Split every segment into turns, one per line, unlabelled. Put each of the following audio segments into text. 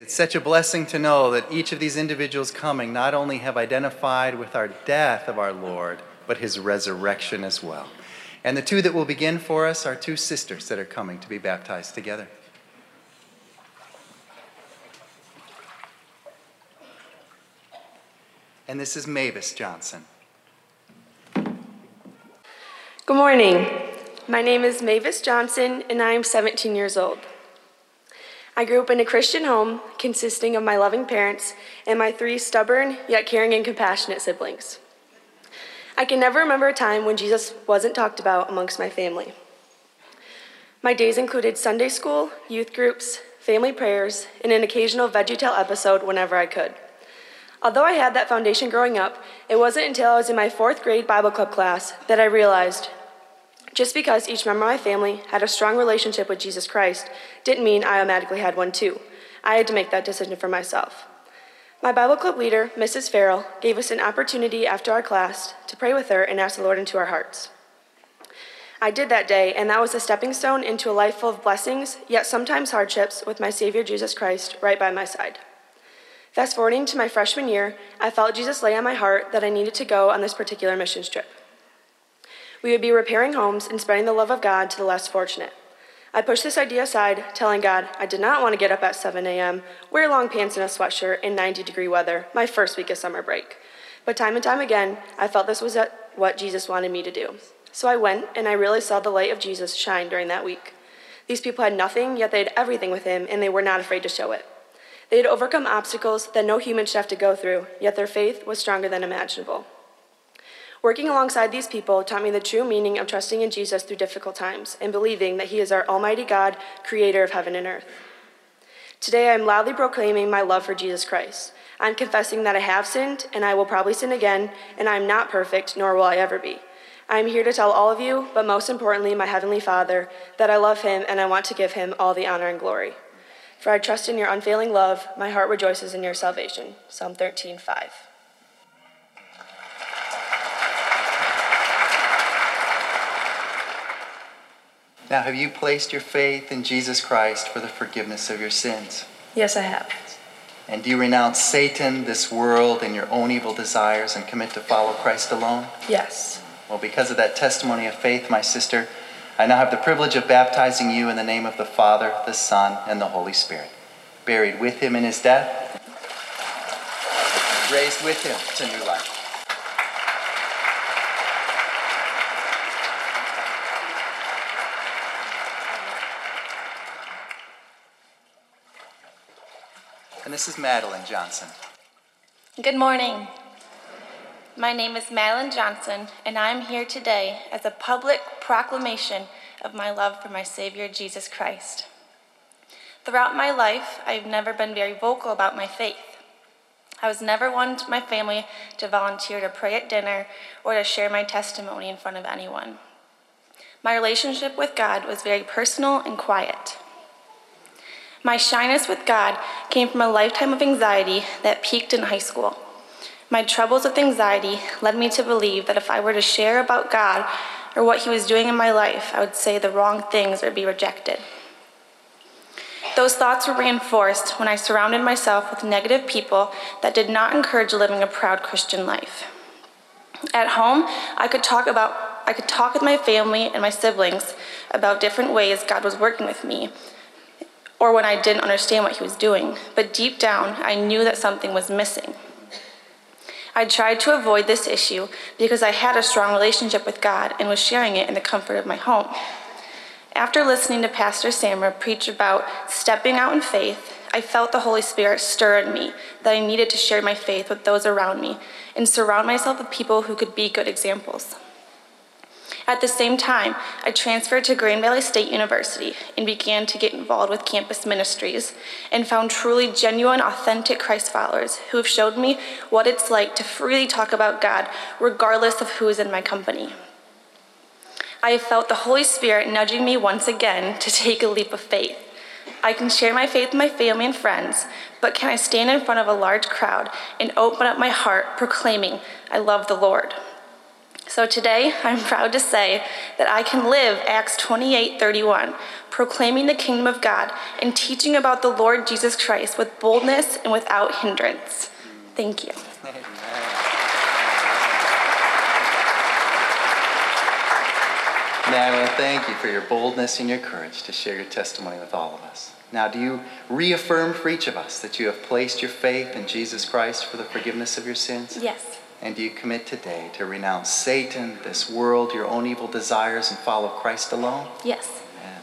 It's such a blessing to know that each of these individuals coming not only have identified with our death of our Lord, but his resurrection as well. And the two that will begin for us are two sisters that are coming to be baptized together. And this is Mavis Johnson.
Good morning. My name is Mavis Johnson, and I am 17 years old. I grew up in a Christian home consisting of my loving parents and my three stubborn yet caring and compassionate siblings. I can never remember a time when Jesus wasn't talked about amongst my family. My days included Sunday school, youth groups, family prayers, and an occasional VeggieTale episode whenever I could. Although I had that foundation growing up, it wasn't until I was in my fourth grade Bible club class that I realized just because each member of my family had a strong relationship with Jesus Christ didn't mean I automatically had one too. I had to make that decision for myself. My Bible club leader, Mrs. Farrell, gave us an opportunity after our class to pray with her and ask the Lord into our hearts. I did that day, and that was a stepping stone into a life full of blessings, yet sometimes hardships, with my Savior Jesus Christ right by my side. Fast forwarding to my freshman year, I felt Jesus lay on my heart that I needed to go on this particular mission trip. We would be repairing homes and spreading the love of God to the less fortunate. I pushed this idea aside, telling God I did not want to get up at 7 a.m., wear long pants and a sweatshirt in 90 degree weather, my first week of summer break. But time and time again, I felt this was what Jesus wanted me to do. So I went, and I really saw the light of Jesus shine during that week. These people had nothing, yet they had everything with him, and they were not afraid to show it. They had overcome obstacles that no human should have to go through, yet their faith was stronger than imaginable. Working alongside these people taught me the true meaning of trusting in Jesus through difficult times and believing that He is our Almighty God, creator of heaven and earth. Today, I am loudly proclaiming my love for Jesus Christ. I'm confessing that I have sinned and I will probably sin again, and I am not perfect, nor will I ever be. I am here to tell all of you, but most importantly, my Heavenly Father, that I love Him and I want to give Him all the honor and glory. For I trust in your unfailing love, my heart rejoices in your salvation. Psalm 13, 5.
Now, have you placed your faith in Jesus Christ for the forgiveness of your sins?
Yes, I have.
And do you renounce Satan, this world, and your own evil desires and commit to follow Christ alone?
Yes.
Well, because of that testimony of faith, my sister, I now have the privilege of baptizing you in the name of the Father, the Son, and the Holy Spirit. Buried with him in his death, raised with him to new life. And this is Madeline Johnson.
Good morning. My name is Madeline Johnson, and I am here today as a public proclamation of my love for my Savior Jesus Christ. Throughout my life, I've never been very vocal about my faith. I was never one to my family to volunteer to pray at dinner or to share my testimony in front of anyone. My relationship with God was very personal and quiet. My shyness with God came from a lifetime of anxiety that peaked in high school. My troubles with anxiety led me to believe that if I were to share about God or what He was doing in my life, I would say the wrong things or be rejected. Those thoughts were reinforced when I surrounded myself with negative people that did not encourage living a proud Christian life. At home, I could talk about I could talk with my family and my siblings about different ways God was working with me or when I didn't understand what he was doing, but deep down, I knew that something was missing. I tried to avoid this issue because I had a strong relationship with God and was sharing it in the comfort of my home. After listening to Pastor Samra preach about stepping out in faith, I felt the Holy Spirit stir in me that I needed to share my faith with those around me and surround myself with people who could be good examples. At the same time, I transferred to Grand Valley State University and began to get involved with campus ministries and found truly genuine, authentic Christ followers who have showed me what it's like to freely talk about God regardless of who is in my company. I have felt the Holy Spirit nudging me once again to take a leap of faith. I can share my faith with my family and friends, but can I stand in front of a large crowd and open up my heart proclaiming, I love the Lord? So today, I'm proud to say that I can live Acts 28:31, proclaiming the kingdom of God and teaching about the Lord Jesus Christ with boldness and without hindrance. Thank you.
Madeline, thank you for your boldness and your courage to share your testimony with all of us. Now, do you reaffirm for each of us that you have placed your faith in Jesus Christ for the forgiveness of your sins?
Yes.
And do you commit today to renounce Satan, this world, your own evil desires, and follow Christ alone?
Yes.
Amen.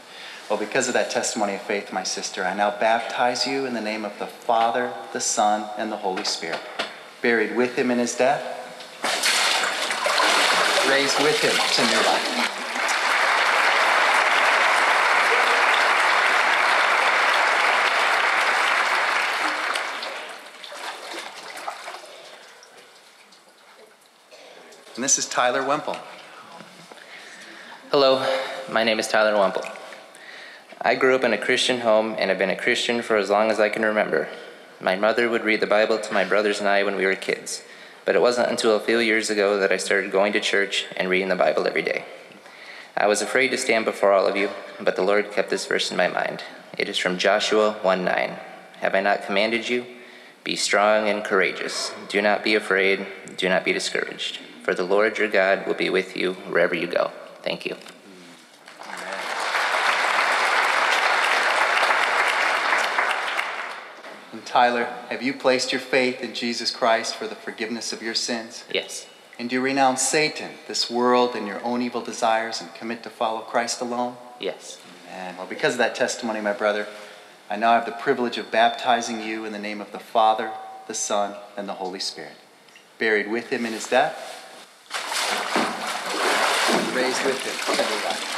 Well, because of that testimony of faith, my sister, I now baptize you in the name of the Father, the Son, and the Holy Spirit. Buried with him in his death, raised with him to new life. And this is Tyler Wemple.
Hello, my name is Tyler Wemple. I grew up in a Christian home and have been a Christian for as long as I can remember. My mother would read the Bible to my brothers and I when we were kids, but it wasn't until a few years ago that I started going to church and reading the Bible every day. I was afraid to stand before all of you, but the Lord kept this verse in my mind. It is from Joshua 1 9. Have I not commanded you? Be strong and courageous. Do not be afraid. Do not be discouraged. For the Lord your God will be with you wherever you go. Thank you.
And Tyler, have you placed your faith in Jesus Christ for the forgiveness of your sins?
Yes.
And do you renounce Satan, this world, and your own evil desires and commit to follow Christ alone?
Yes.
And well, because of that testimony, my brother, I now have the privilege of baptizing you in the name of the Father, the Son, and the Holy Spirit. Buried with him in his death, raised with him life.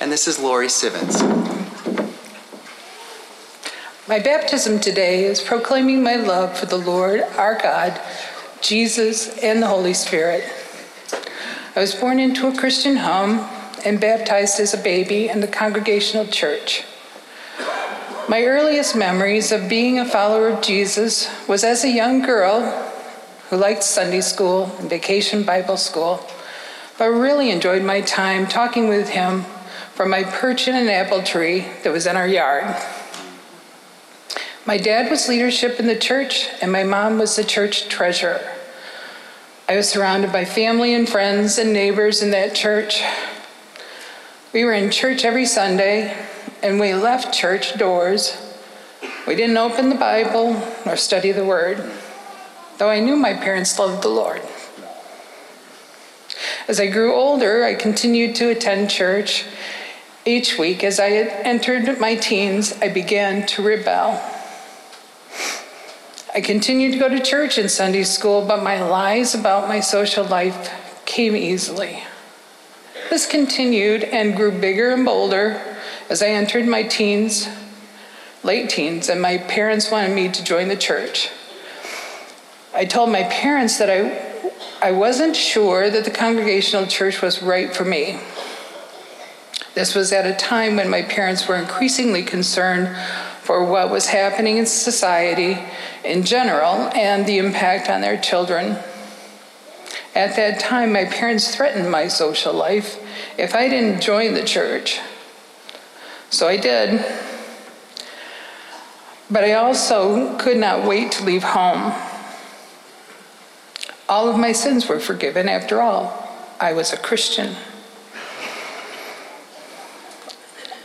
And this is Lori Sivens.
My baptism today is proclaiming my love for the Lord, our God, Jesus, and the Holy Spirit. I was born into a Christian home and baptized as a baby in the Congregational Church. My earliest memories of being a follower of Jesus was as a young girl who liked Sunday school and vacation Bible school, but really enjoyed my time talking with him from my perch in an apple tree that was in our yard. My dad was leadership in the church, and my mom was the church treasurer. I was surrounded by family and friends and neighbors in that church. We were in church every Sunday, and we left church doors. We didn't open the Bible or study the Word, though I knew my parents loved the Lord. As I grew older, I continued to attend church. Each week, as I entered my teens, I began to rebel. I continued to go to church and Sunday school, but my lies about my social life came easily. This continued and grew bigger and bolder as I entered my teens, late teens, and my parents wanted me to join the church. I told my parents that I, I wasn't sure that the congregational church was right for me. This was at a time when my parents were increasingly concerned for what was happening in society in general and the impact on their children. At that time, my parents threatened my social life if I didn't join the church. So I did. But I also could not wait to leave home. All of my sins were forgiven after all. I was a Christian.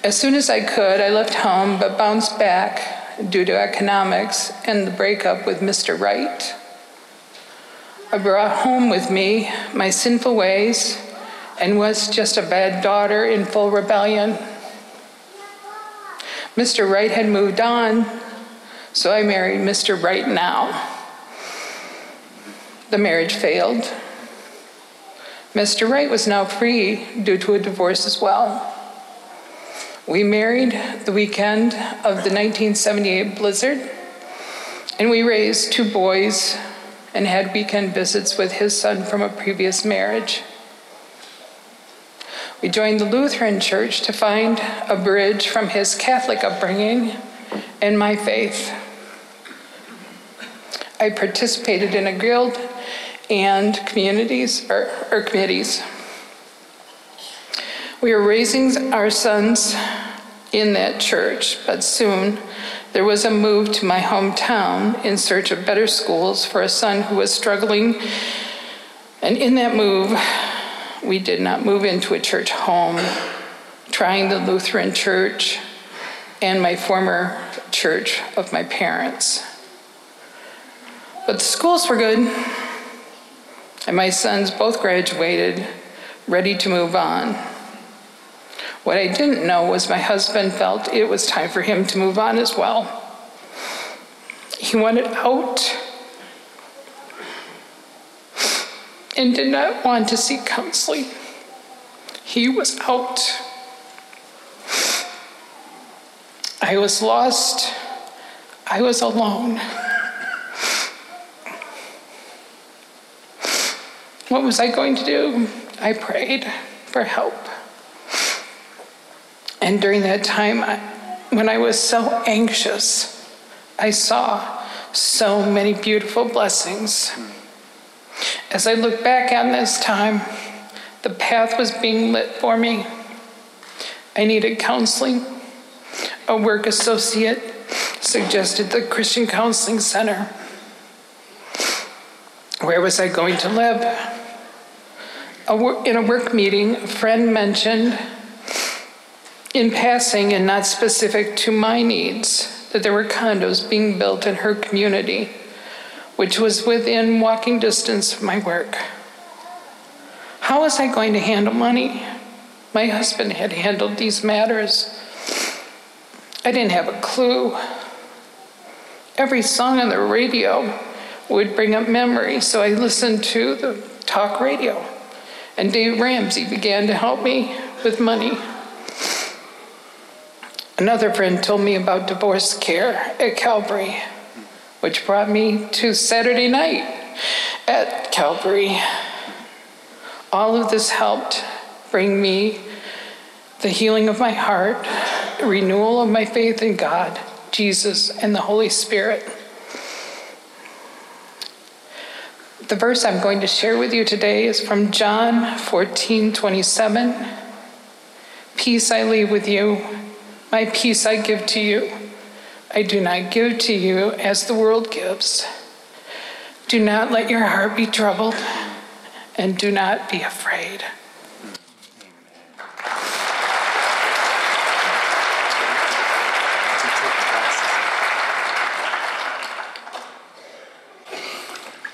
As soon as I could, I left home but bounced back due to economics and the breakup with Mr. Wright. I brought home with me my sinful ways and was just a bad daughter in full rebellion. Mr. Wright had moved on, so I married Mr. Wright now. The marriage failed. Mr. Wright was now free due to a divorce as well. We married the weekend of the 1978 blizzard, and we raised two boys and had weekend visits with his son from a previous marriage. We joined the Lutheran Church to find a bridge from his Catholic upbringing and my faith. I participated in a guild and communities or, or committees. We were raising our sons in that church, but soon there was a move to my hometown in search of better schools for a son who was struggling. And in that move, we did not move into a church home, trying the Lutheran church and my former church of my parents. But the schools were good, and my sons both graduated, ready to move on. What I didn't know was my husband felt it was time for him to move on as well. He wanted out and did not want to seek counseling. He was out. I was lost. I was alone. What was I going to do? I prayed for help. And during that time, when I was so anxious, I saw so many beautiful blessings. As I look back on this time, the path was being lit for me. I needed counseling. A work associate suggested the Christian Counseling Center. Where was I going to live? in a work meeting, a friend mentioned in passing and not specific to my needs that there were condos being built in her community, which was within walking distance of my work. How was I going to handle money? My husband had handled these matters. I didn't have a clue. Every song on the radio would bring up memories, so I listened to the talk radio. And Dave Ramsey began to help me with money. Another friend told me about divorce care at Calvary, which brought me to Saturday night at Calvary. All of this helped bring me the healing of my heart, renewal of my faith in God, Jesus, and the Holy Spirit. The verse I'm going to share with you today is from John 14 27. Peace I leave with you, my peace I give to you. I do not give to you as the world gives. Do not let your heart be troubled, and do not be afraid.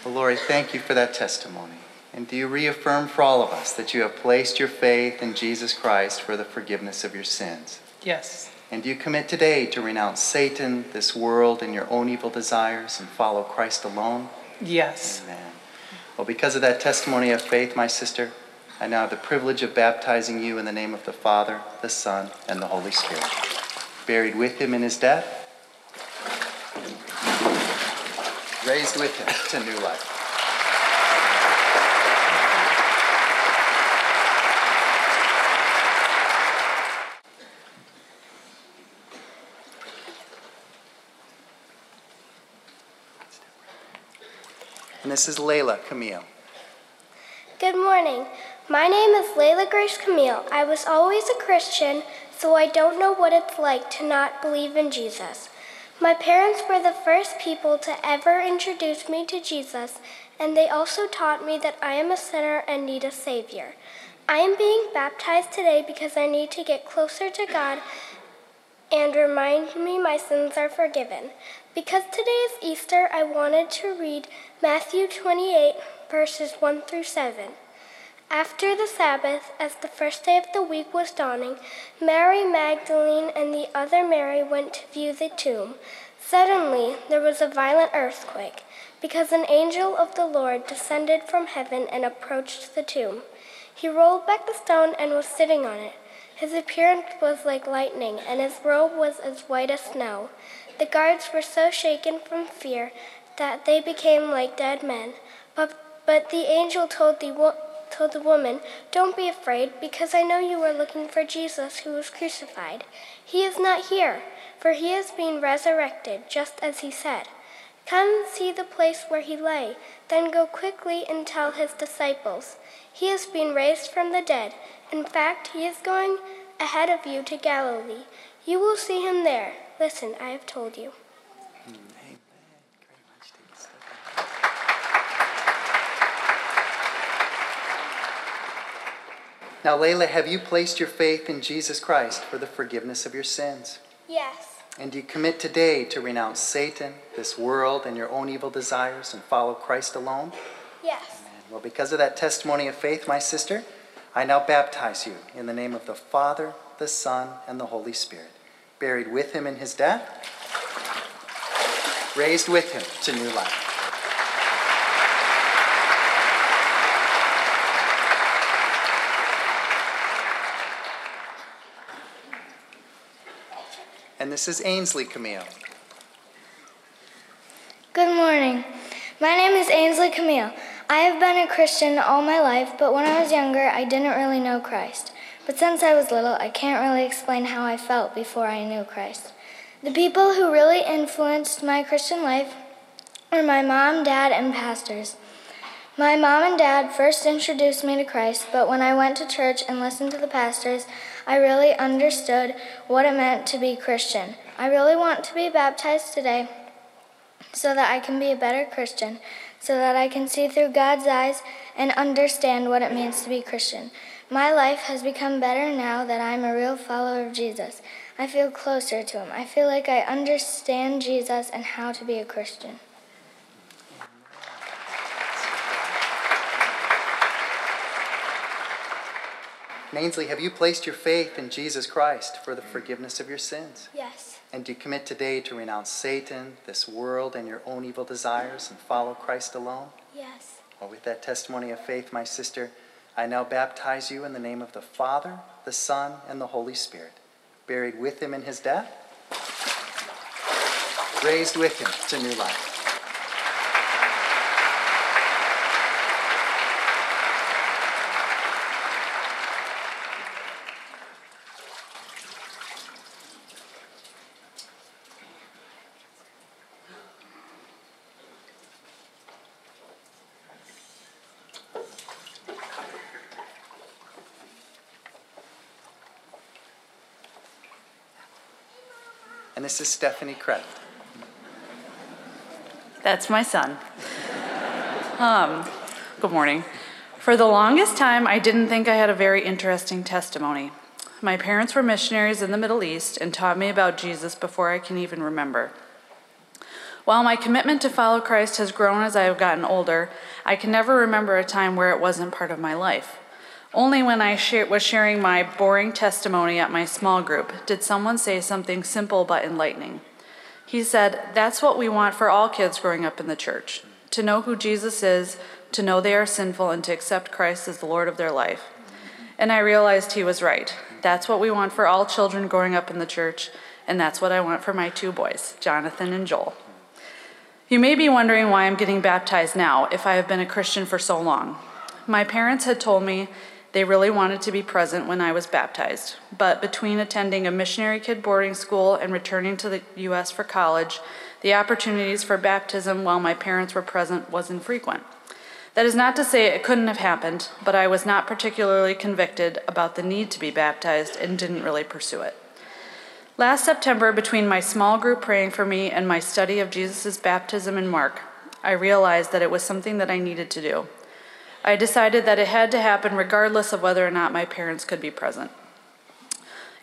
Well, Lori, thank you for that testimony. And do you reaffirm for all of us that you have placed your faith in Jesus Christ for the forgiveness of your sins?
Yes.
And do you commit today to renounce Satan, this world, and your own evil desires and follow Christ alone?
Yes.
Amen. Well, because of that testimony of faith, my sister, I now have the privilege of baptizing you in the name of the Father, the Son, and the Holy Spirit. Buried with him in his death, raised with him to new life. This is Layla Camille.
Good morning. My name is Layla Grace Camille. I was always a Christian, so I don't know what it's like to not believe in Jesus. My parents were the first people to ever introduce me to Jesus, and they also taught me that I am a sinner and need a Savior. I am being baptized today because I need to get closer to God and remind me my sins are forgiven. Because today is Easter, I wanted to read Matthew 28, verses 1 through 7. After the Sabbath, as the first day of the week was dawning, Mary Magdalene and the other Mary went to view the tomb. Suddenly there was a violent earthquake, because an angel of the Lord descended from heaven and approached the tomb. He rolled back the stone and was sitting on it. His appearance was like lightning, and his robe was as white as snow. The guards were so shaken from fear that they became like dead men. But, but the angel told the, wo- told the woman, Don't be afraid, because I know you are looking for Jesus who was crucified. He is not here, for he has been resurrected, just as he said. Come see the place where he lay, then go quickly and tell his disciples. He has been raised from the dead. In fact, he is going ahead of you to Galilee. You will see him there. Listen, I have told you.
Hmm, amen. Great. Why don't you take a step back? Now, Layla, have you placed your faith in Jesus Christ for the forgiveness of your sins?
Yes.
And do you commit today to renounce Satan, this world, and your own evil desires and follow Christ alone?
Yes.
Well, because of that testimony of faith, my sister, I now baptize you in the name of the Father, the Son, and the Holy Spirit, buried with him in his death, raised with him to new life. And this is Ainsley Camille.
Good morning. My name is Ainsley Camille. I have been a Christian all my life, but when I was younger, I didn't really know Christ. But since I was little, I can't really explain how I felt before I knew Christ. The people who really influenced my Christian life were my mom, dad, and pastors. My mom and dad first introduced me to Christ, but when I went to church and listened to the pastors, I really understood what it meant to be Christian. I really want to be baptized today so that I can be a better Christian, so that I can see through God's eyes and understand what it means to be Christian. My life has become better now that I'm a real follower of Jesus. I feel closer to Him. I feel like I understand Jesus and how to be a Christian.
Ainsley, have you placed your faith in Jesus Christ for the forgiveness of your sins?
Yes.
And do you commit today to renounce Satan, this world, and your own evil desires and follow Christ alone?
Yes.
Well, with that testimony of faith, my sister, I now baptize you in the name of the Father, the Son, and the Holy Spirit, buried with him in his death, raised with him to new life. And this is Stephanie Kraft.
That's my son. Um, good morning. For the longest time, I didn't think I had a very interesting testimony. My parents were missionaries in the Middle East and taught me about Jesus before I can even remember. While my commitment to follow Christ has grown as I have gotten older, I can never remember a time where it wasn't part of my life. Only when I was sharing my boring testimony at my small group did someone say something simple but enlightening. He said, That's what we want for all kids growing up in the church to know who Jesus is, to know they are sinful, and to accept Christ as the Lord of their life. And I realized he was right. That's what we want for all children growing up in the church, and that's what I want for my two boys, Jonathan and Joel. You may be wondering why I'm getting baptized now if I have been a Christian for so long. My parents had told me they really wanted to be present when I was baptized, but between attending a missionary kid boarding school and returning to the U.S. for college, the opportunities for baptism while my parents were present was infrequent. That is not to say it couldn't have happened, but I was not particularly convicted about the need to be baptized and didn't really pursue it. Last September, between my small group praying for me and my study of Jesus' baptism in Mark, I realized that it was something that I needed to do. I decided that it had to happen regardless of whether or not my parents could be present.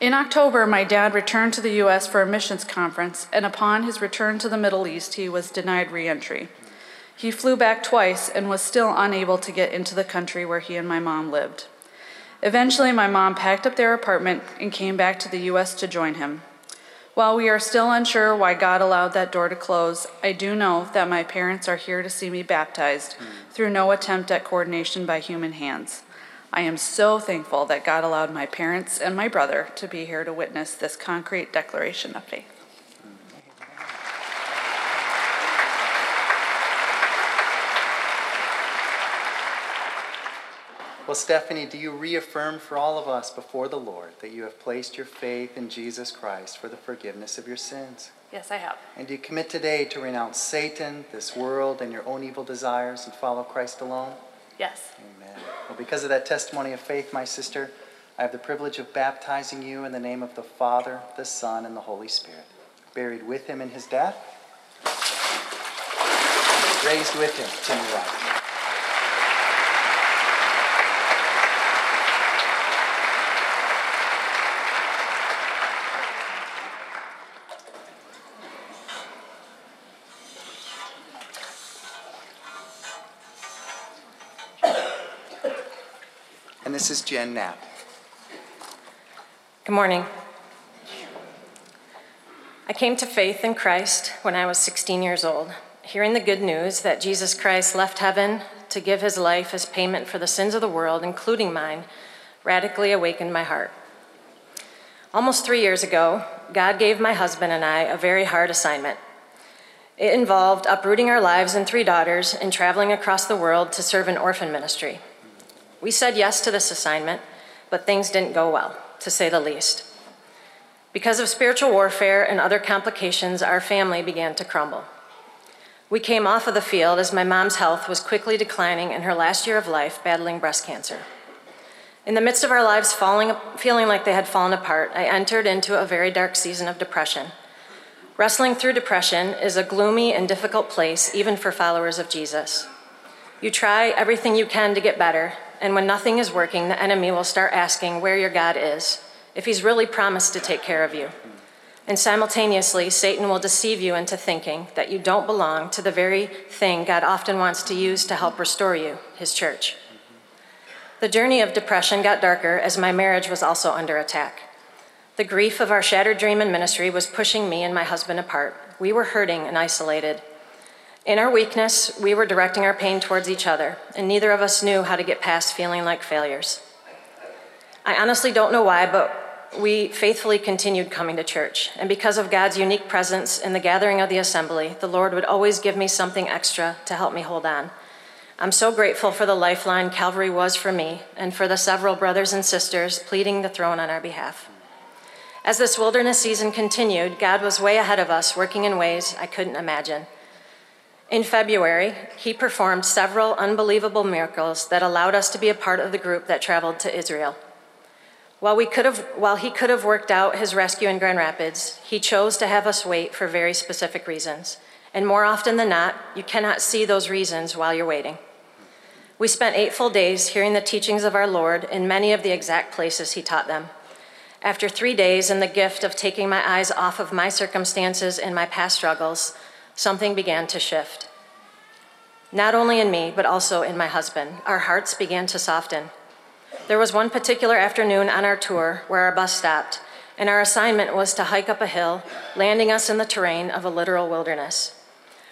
In October, my dad returned to the U.S. for a missions conference, and upon his return to the Middle East, he was denied reentry. He flew back twice and was still unable to get into the country where he and my mom lived. Eventually, my mom packed up their apartment and came back to the U.S. to join him. While we are still unsure why God allowed that door to close, I do know that my parents are here to see me baptized through no attempt at coordination by human hands. I am so thankful that God allowed my parents and my brother to be here to witness this concrete declaration of faith.
Well, Stephanie, do you reaffirm for all of us before the Lord that you have placed your faith in Jesus Christ for the forgiveness of your sins?
Yes, I have.
And do you commit today to renounce Satan, this world, and your own evil desires and follow Christ alone?
Yes.
Amen. Well, because of that testimony of faith, my sister, I have the privilege of baptizing you in the name of the Father, the Son, and the Holy Spirit. Buried with him in his death, raised with him to new life. This is Jen Knapp.
Good morning. I came to faith in Christ when I was 16 years old. Hearing the good news that Jesus Christ left heaven to give his life as payment for the sins of the world, including mine, radically awakened my heart. Almost three years ago, God gave my husband and I a very hard assignment. It involved uprooting our lives and three daughters and traveling across the world to serve an orphan ministry. We said yes to this assignment, but things didn't go well, to say the least. Because of spiritual warfare and other complications, our family began to crumble. We came off of the field as my mom's health was quickly declining in her last year of life, battling breast cancer. In the midst of our lives falling, feeling like they had fallen apart, I entered into a very dark season of depression. Wrestling through depression is a gloomy and difficult place, even for followers of Jesus. You try everything you can to get better, and when nothing is working, the enemy will start asking where your God is, if he's really promised to take care of you. And simultaneously, Satan will deceive you into thinking that you don't belong to the very thing God often wants to use to help restore you, his church. The journey of depression got darker as my marriage was also under attack. The grief of our shattered dream and ministry was pushing me and my husband apart. We were hurting and isolated. In our weakness, we were directing our pain towards each other, and neither of us knew how to get past feeling like failures. I honestly don't know why, but we faithfully continued coming to church. And because of God's unique presence in the gathering of the assembly, the Lord would always give me something extra to help me hold on. I'm so grateful for the lifeline Calvary was for me and for the several brothers and sisters pleading the throne on our behalf. As this wilderness season continued, God was way ahead of us, working in ways I couldn't imagine. In February, He performed several unbelievable miracles that allowed us to be a part of the group that traveled to Israel. While, we could have, while he could have worked out his rescue in Grand Rapids, he chose to have us wait for very specific reasons. And more often than not, you cannot see those reasons while you're waiting. We spent eight full days hearing the teachings of our Lord in many of the exact places he taught them. After three days and the gift of taking my eyes off of my circumstances and my past struggles, something began to shift. Not only in me, but also in my husband. Our hearts began to soften. There was one particular afternoon on our tour where our bus stopped, and our assignment was to hike up a hill, landing us in the terrain of a literal wilderness.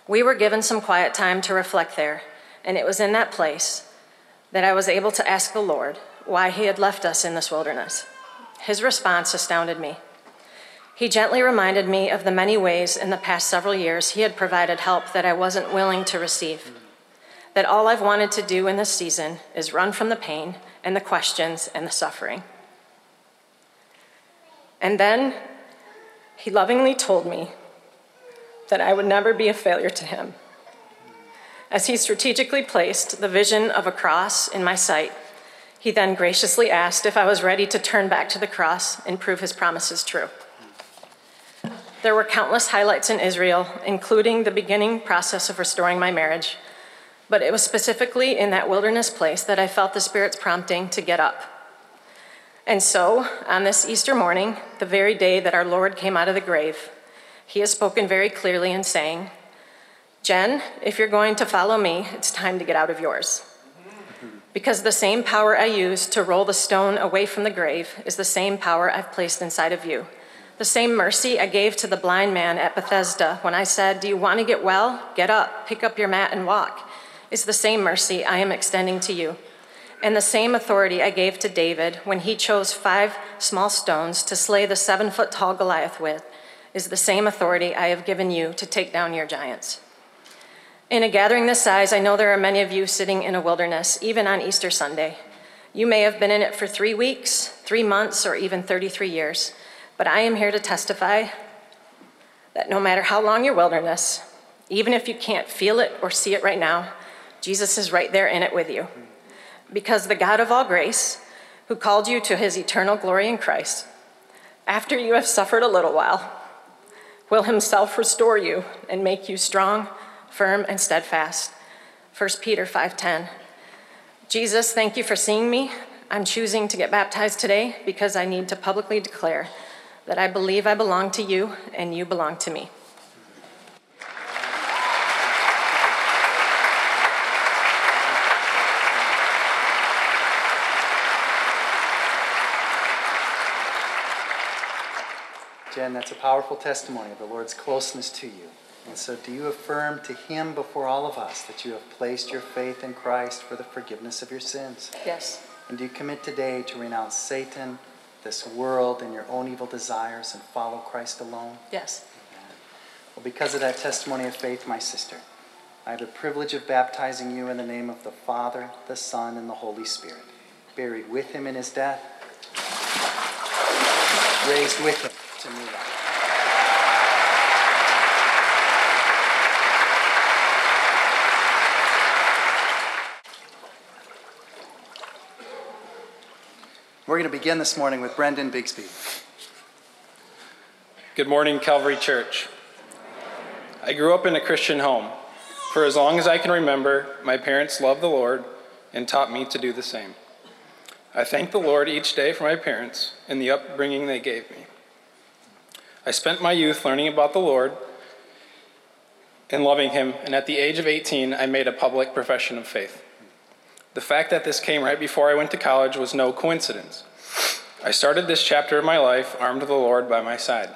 We were given some quiet time to reflect there, and it was in that place that I was able to ask the Lord why He had left us in this wilderness. His response astounded me. He gently reminded me of the many ways in the past several years He had provided help that I wasn't willing to receive. That all I've wanted to do in this season is run from the pain and the questions and the suffering. And then he lovingly told me that I would never be a failure to him. As he strategically placed the vision of a cross in my sight, he then graciously asked if I was ready to turn back to the cross and prove his promises true. There were countless highlights in Israel, including the beginning process of restoring my marriage, but it was specifically in that wilderness place that I felt the Spirit's prompting to get up. And so, on this Easter morning, the very day that our Lord came out of the grave, He has spoken very clearly in saying, Jen, if you're going to follow me, it's time to get out of yours. Because the same power I used to roll the stone away from the grave is the same power I've placed inside of you. The same mercy I gave to the blind man at Bethesda when I said, Do you want to get well? Get up, pick up your mat, and walk is the same mercy I am extending to you. And the same authority I gave to David when he chose five small stones to slay the seven foot tall Goliath with is the same authority I have given you to take down your giants. In a gathering this size, I know there are many of you sitting in a wilderness, even on Easter Sunday. You may have been in it for three weeks, three months, or even 33 years, but I am here to testify that no matter how long your wilderness, even if you can't feel it or see it right now, Jesus is right there in it with you. Because the God of all grace, who called you to his eternal glory in Christ, after you have suffered a little while, will himself restore you and make you strong, firm, and steadfast. 1 Peter 5:10. Jesus, thank you for seeing me. I'm choosing to get baptized today because I need to publicly declare that I believe I belong to you and you belong to me.
Jen, that's a powerful testimony of the Lord's closeness to you. And so, do you affirm to Him before all of us that you have placed your faith in Christ for the forgiveness of your sins?
Yes.
And do you commit today to renounce Satan, this world, and your own evil desires and follow Christ alone?
Yes.
Well, because of that testimony of faith, my sister, I have the privilege of baptizing you in the name of the Father, the Son, and the Holy Spirit, buried with Him in His death, raised with Him to new life. We're going to begin this morning with Brendan Bigsby.
Good morning, Calvary Church. I grew up in a Christian home. For as long as I can remember, my parents loved the Lord and taught me to do the same. I thank the Lord each day for my parents and the upbringing they gave me. I spent my youth learning about the Lord and loving Him, and at the age of 18, I made a public profession of faith. The fact that this came right before I went to college was no coincidence. I started this chapter of my life armed with the Lord by my side.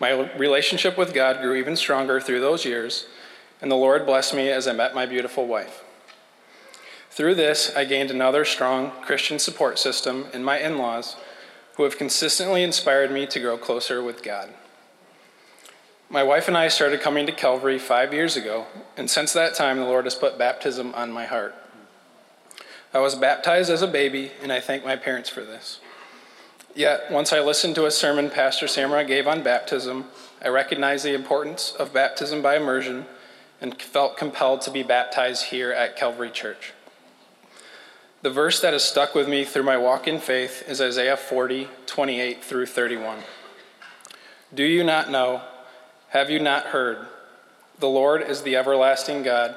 My relationship with God grew even stronger through those years, and the Lord blessed me as I met my beautiful wife. Through this, I gained another strong Christian support system in my in laws who have consistently inspired me to grow closer with God. My wife and I started coming to Calvary five years ago, and since that time, the Lord has put baptism on my heart. I was baptized as a baby, and I thank my parents for this. Yet, once I listened to a sermon Pastor Samra gave on baptism, I recognized the importance of baptism by immersion and felt compelled to be baptized here at Calvary Church. The verse that has stuck with me through my walk in faith is Isaiah 40, 28 through 31. Do you not know? Have you not heard? The Lord is the everlasting God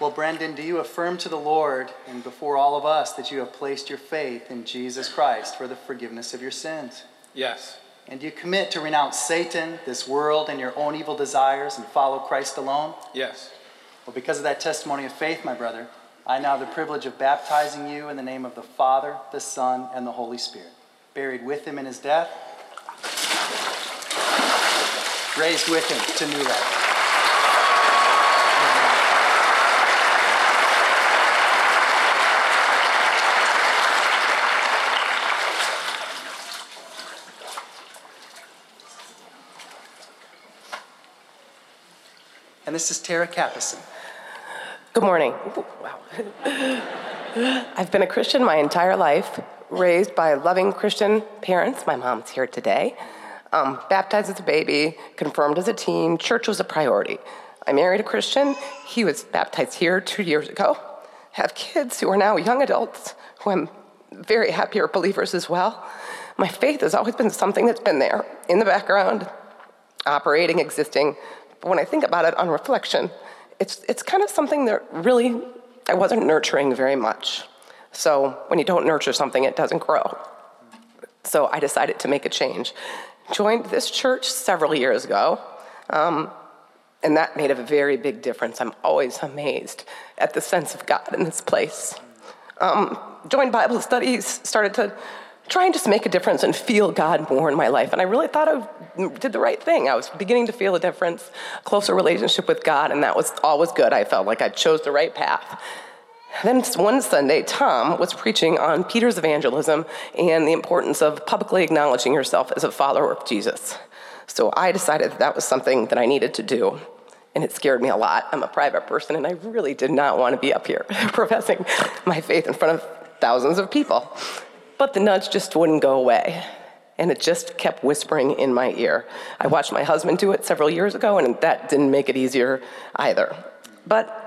Well, Brendan, do you affirm to the Lord and before all of us that you have placed your faith in Jesus Christ for the forgiveness of your sins?
Yes.
And do you commit to renounce Satan, this world, and your own evil desires and follow Christ alone?
Yes.
Well, because of that testimony of faith, my brother, I now have the privilege of baptizing you in the name of the Father, the Son, and the Holy Spirit, buried with him in his death, raised with him to new life. And this is Tara Capison.
Good morning. Wow. I've been a Christian my entire life, raised by loving Christian parents. My mom's here today. Um, baptized as a baby, confirmed as a teen. Church was a priority. I married a Christian. He was baptized here two years ago. Have kids who are now young adults who I'm very happy are believers as well. My faith has always been something that's been there in the background, operating, existing, but when I think about it on reflection, it's, it's kind of something that really I wasn't nurturing very much. So when you don't nurture something, it doesn't grow. So I decided to make a change. Joined this church several years ago. Um, And that made a very big difference. I'm always amazed at the sense of God in this place. Um, joined Bible studies, started to try and just make a difference and feel God more in my life. And I really thought I did the right thing. I was beginning to feel a difference, closer relationship with God, and that was always good. I felt like I chose the right path. Then one Sunday, Tom was preaching on Peter's evangelism and the importance of publicly acknowledging yourself as a follower of Jesus. So I decided that, that was something that I needed to do. And it scared me a lot. I'm a private person, and I really did not want to be up here professing my faith in front of thousands of people. But the nudge just wouldn't go away. And it just kept whispering in my ear. I watched my husband do it several years ago, and that didn't make it easier either. But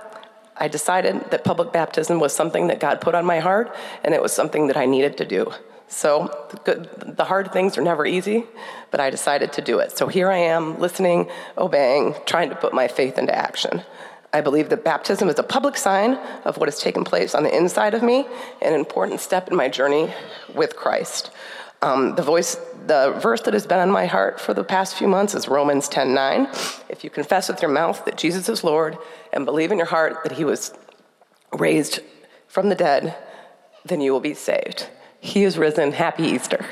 I decided that public baptism was something that God put on my heart, and it was something that I needed to do. So the, the hard things are never easy, but I decided to do it. So here I am, listening, obeying, trying to put my faith into action. I believe that baptism is a public sign of what has taken place on the inside of me, an important step in my journey with Christ. Um, the voice, the verse that has been on my heart for the past few months is Romans 10:9. If you confess with your mouth that Jesus is Lord and believe in your heart that He was raised from the dead, then you will be saved. He is risen. Happy Easter.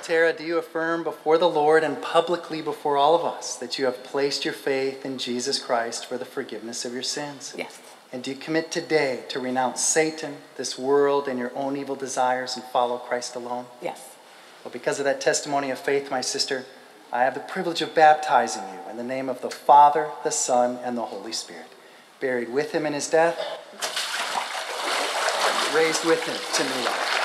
Well, Tara, do you affirm before the Lord and publicly before all of us that you have placed your faith in Jesus Christ for the forgiveness of your sins?
Yes.
And do you commit today to renounce Satan, this world, and your own evil desires and follow Christ alone?
Yes.
Well, because of that testimony of faith, my sister, I have the privilege of baptizing you in the name of the Father, the Son, and the Holy Spirit. Buried with him in his death, raised with him to new life.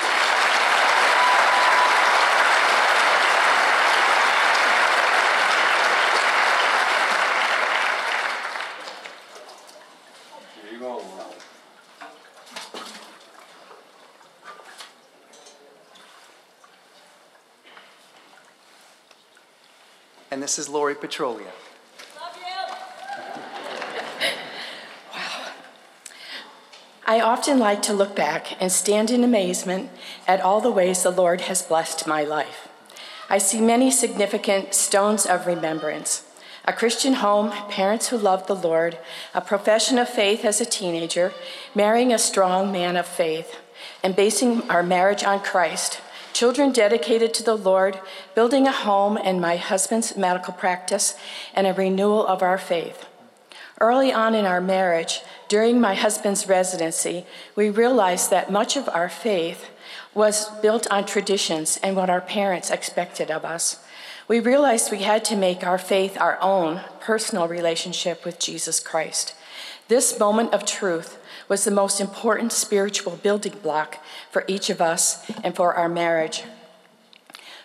And this is Lori Petrolia.
I often like to look back and stand in amazement at all the ways the Lord has blessed my life. I see many significant stones of remembrance a Christian home, parents who loved the Lord, a profession of faith as a teenager, marrying a strong man of faith, and basing our marriage on Christ, children dedicated to the Lord, building a home and my husband's medical practice, and a renewal of our faith. Early on in our marriage, during my husband's residency, we realized that much of our faith was built on traditions and what our parents expected of us. We realized we had to make our faith our own personal relationship with Jesus Christ. This moment of truth was the most important spiritual building block for each of us and for our marriage.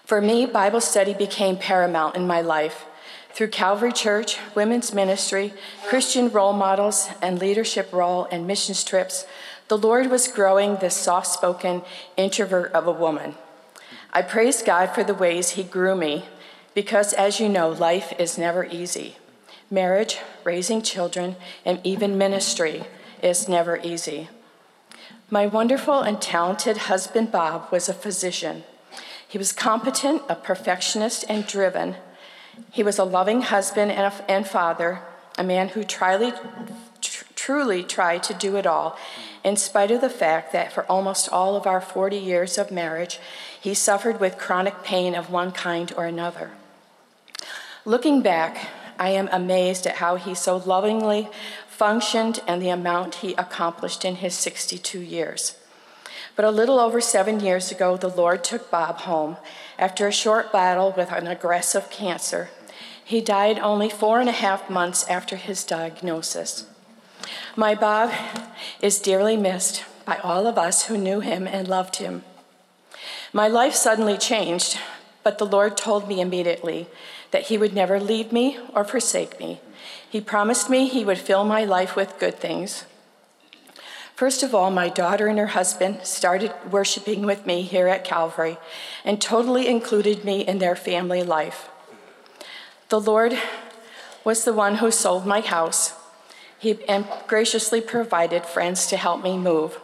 For me, Bible study became paramount in my life. Through Calvary Church, women's ministry, Christian role models, and leadership role and missions trips, the Lord was growing this soft spoken introvert of a woman. I praise God for the ways He grew me because, as you know, life is never easy. Marriage, raising children, and even ministry is never easy. My wonderful and talented husband, Bob, was a physician. He was competent, a perfectionist, and driven. He was a loving husband and, a, and father, a man who truly, tr- truly tried to do it all, in spite of the fact that for almost all of our 40 years of marriage, he suffered with chronic pain of one kind or another. Looking back, I am amazed at how he so lovingly functioned and the amount he accomplished in his 62 years. But a little over seven years ago, the Lord took Bob home after a short battle with an aggressive cancer. He died only four and a half months after his diagnosis. My Bob is dearly missed by all of us who knew him and loved him. My life suddenly changed, but the Lord told me immediately that He would never leave me or forsake me. He promised me He would fill my life with good things. First of all, my daughter and her husband started worshiping with me here at Calvary and totally included me in their family life. The Lord was the one who sold my house. He graciously provided friends to help me move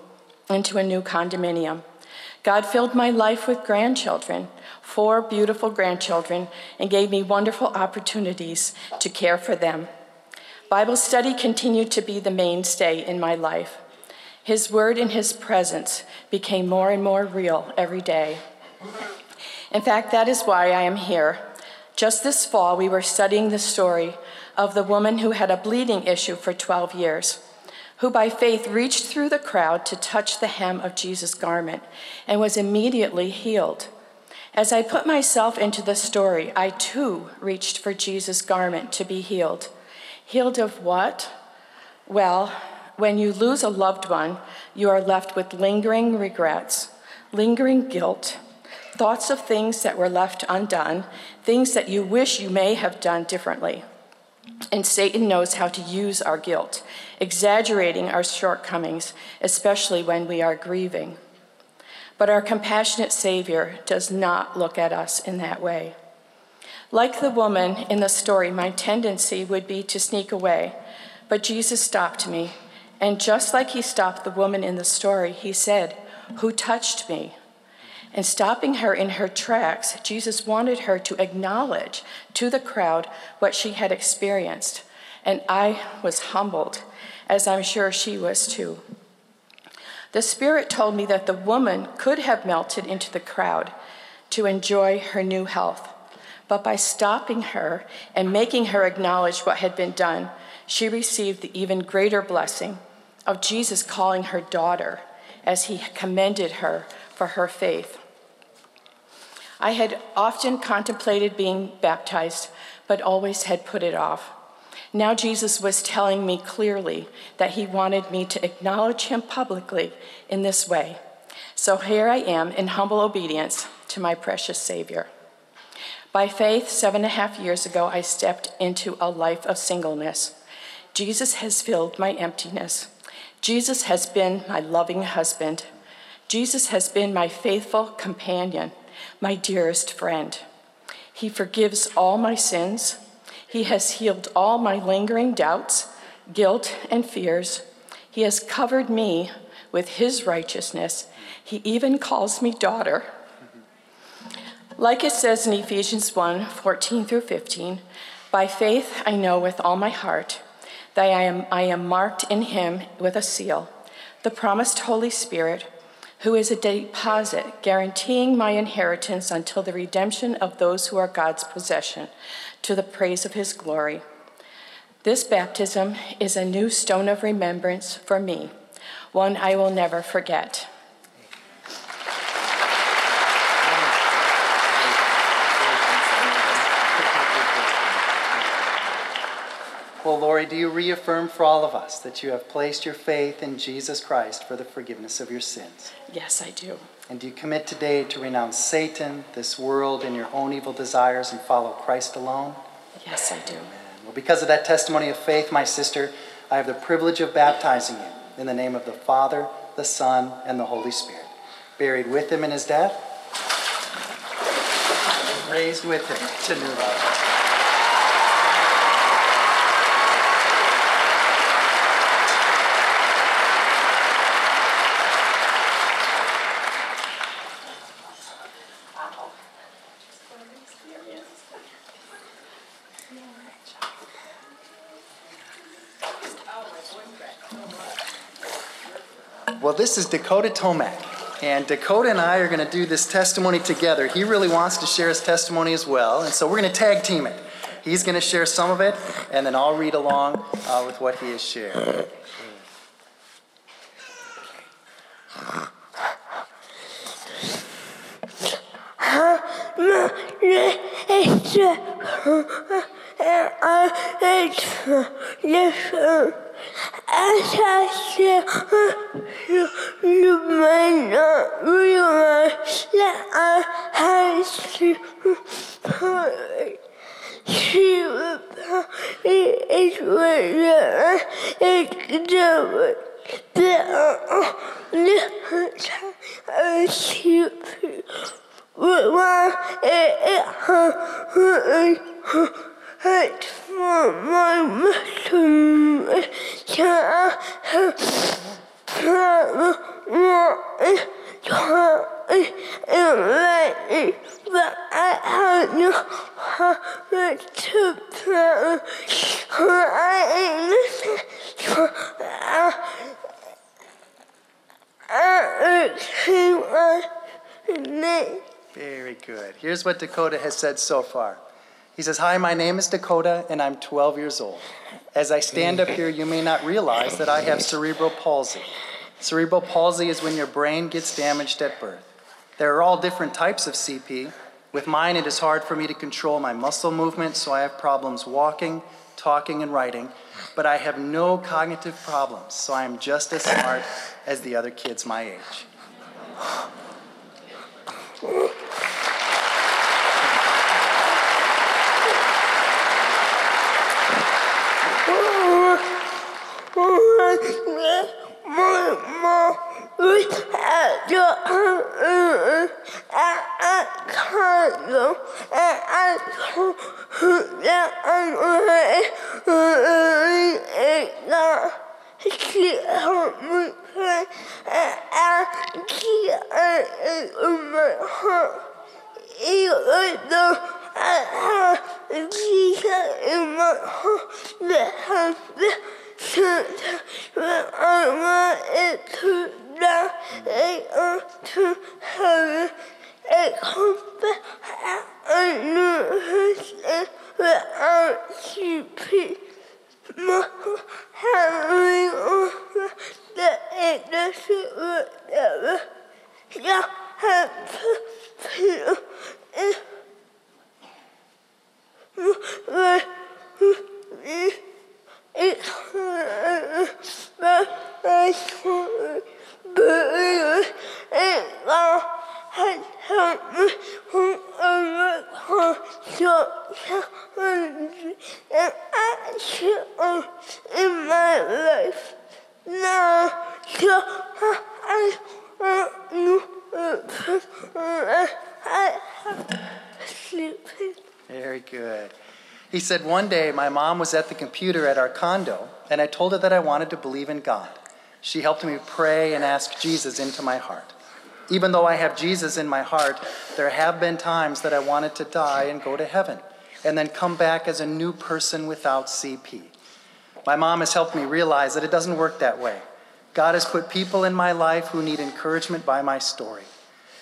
into a new condominium. God filled my life with grandchildren, four beautiful grandchildren, and gave me wonderful opportunities to care for them. Bible study continued to be the mainstay in my life. His word and his presence became more and more real every day. In fact, that is why I am here. Just this fall, we were studying the story of the woman who had a bleeding issue for 12 years, who by faith reached through the crowd to touch the hem of Jesus' garment and was immediately healed. As I put myself into the story, I too reached for Jesus' garment to be healed. Healed of what? Well, when you lose a loved one, you are left with lingering regrets, lingering guilt, thoughts of things that were left undone, things that you wish you may have done differently. And Satan knows how to use our guilt, exaggerating our shortcomings, especially when we are grieving. But our compassionate Savior does not look at us in that way. Like the woman in the story, my tendency would be to sneak away, but Jesus stopped me. And just like he stopped the woman in the story, he said, Who touched me? And stopping her in her tracks, Jesus wanted her to acknowledge to the crowd what she had experienced. And I was humbled, as I'm sure she was too. The Spirit told me that the woman could have melted into the crowd to enjoy her new health. But by stopping her and making her acknowledge what had been done, she received the even greater blessing of Jesus calling her daughter as he commended her for her faith. I had often contemplated being baptized, but always had put it off. Now Jesus was telling me clearly that he wanted me to acknowledge him publicly in this way. So here I am in humble obedience to my precious Savior. By faith, seven and a half years ago, I stepped into a life of singleness. Jesus has filled my emptiness. Jesus has been my loving husband. Jesus has been my faithful companion my dearest friend. He forgives all my sins. He has healed all my lingering doubts, guilt, and fears. He has covered me with his righteousness. He even calls me daughter. Like it says in Ephesians 1 14 through 15, by faith I know with all my heart that I am, I am marked in him with a seal, the promised Holy Spirit who is a deposit guaranteeing my inheritance until the redemption of those who are God's possession, to the praise of his glory. This baptism is a new stone of remembrance for me, one I will never forget.
Well, Lori, do you reaffirm for all of us that you have placed your faith in Jesus Christ for the forgiveness of your sins?
Yes, I do.
And do you commit today to renounce Satan, this world, and your own evil desires and follow Christ alone?
Yes, I do.
Amen. Well, because of that testimony of faith, my sister, I have the privilege of baptizing you in the name of the Father, the Son, and the Holy Spirit. Buried with him in his death, raised with him to new life. Well, this is Dakota Tomac. And Dakota and I are going to do this testimony together. He really wants to share his testimony as well. And so we're going to tag team it. He's going to share some of it, and then I'll read along uh, with what he has shared.
As I said, you. may not realize that I had to see about it is where it's the that I see why it hurt my muscles. Very
good. Here's what Dakota has said so far. He says, Hi, my name is Dakota, and I'm 12 years old. As I stand up here, you may not realize that I have cerebral palsy. Cerebral palsy is when your brain gets damaged at birth. There are all different types of CP. With mine, it is hard for me to control my muscle movement, so I have problems walking, talking, and writing. But I have no cognitive problems, so I am just as smart as the other kids my age.
Even though I have Jesus in my heart that has been sent when I wanted to die and on to heaven and come back I knew his name without CP. My having on the industry whatever. Yeah, have to in my life now. So I.
Very good. He said, One day my mom was at the computer at our condo, and I told her that I wanted to believe in God. She helped me pray and ask Jesus into my heart. Even though I have Jesus in my heart, there have been times that I wanted to die and go to heaven, and then come back as a new person without CP. My mom has helped me realize that it doesn't work that way. God has put people in my life who need encouragement by my story.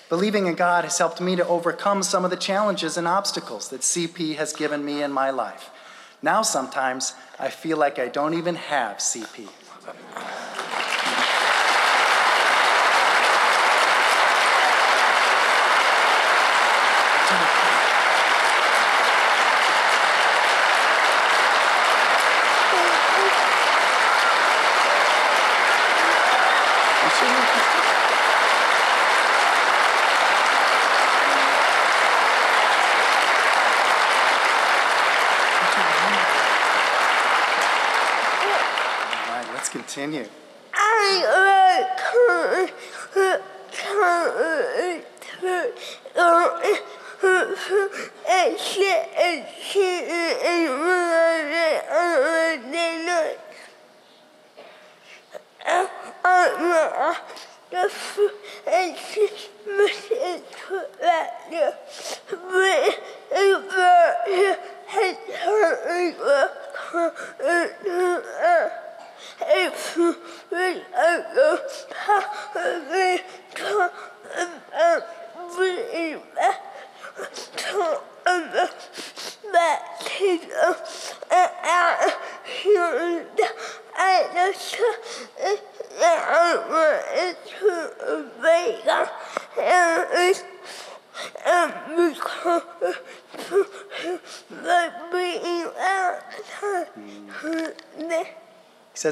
Believing in God has helped me to overcome some of the challenges and obstacles that CP has given me in my life. Now, sometimes, I feel like I don't even have CP.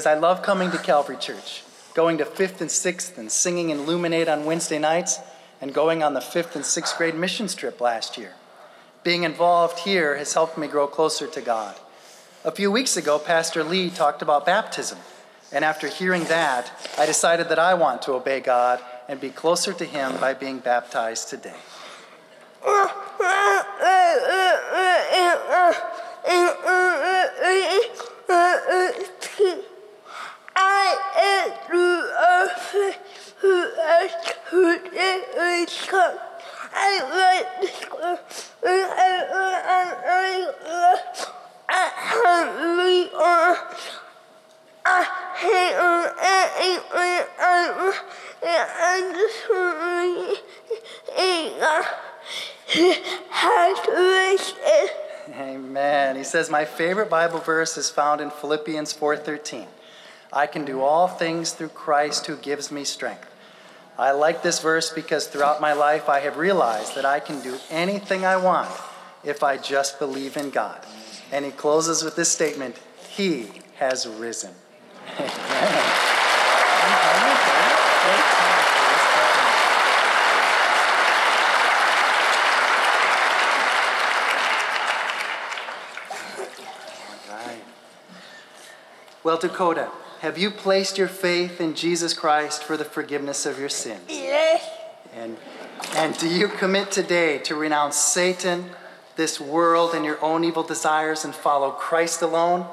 I
love coming to Calvary Church, going to fifth and sixth and singing in Luminate on Wednesday nights, and going on the fifth and sixth grade mission trip last year. Being involved here has helped me grow closer to God. A few weeks ago, Pastor Lee talked about baptism, and after hearing that, I decided that I want to obey God and be closer to Him by being baptized today. Amen. He says, My favorite Bible verse is found in Philippians 4:13. I can do all things through Christ who gives me strength. I like this verse because throughout my life I have realized that I can do anything I want if I just believe in God. And he closes with this statement He has risen. Well, Dakota, have you placed your faith in Jesus Christ for the forgiveness of your sins?
Yes.
And, and do you commit today to renounce Satan, this world, and your own evil desires and follow Christ alone?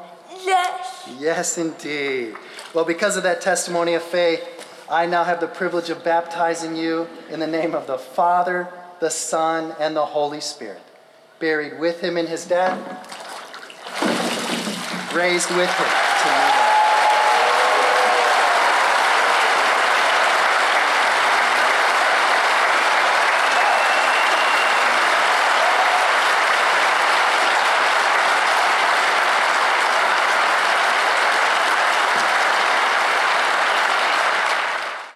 Yes.
Yes, indeed. Well, because of that testimony of faith, I now have the privilege of baptizing you in the name of the Father, the Son, and the Holy Spirit. Buried with him in his death, raised with him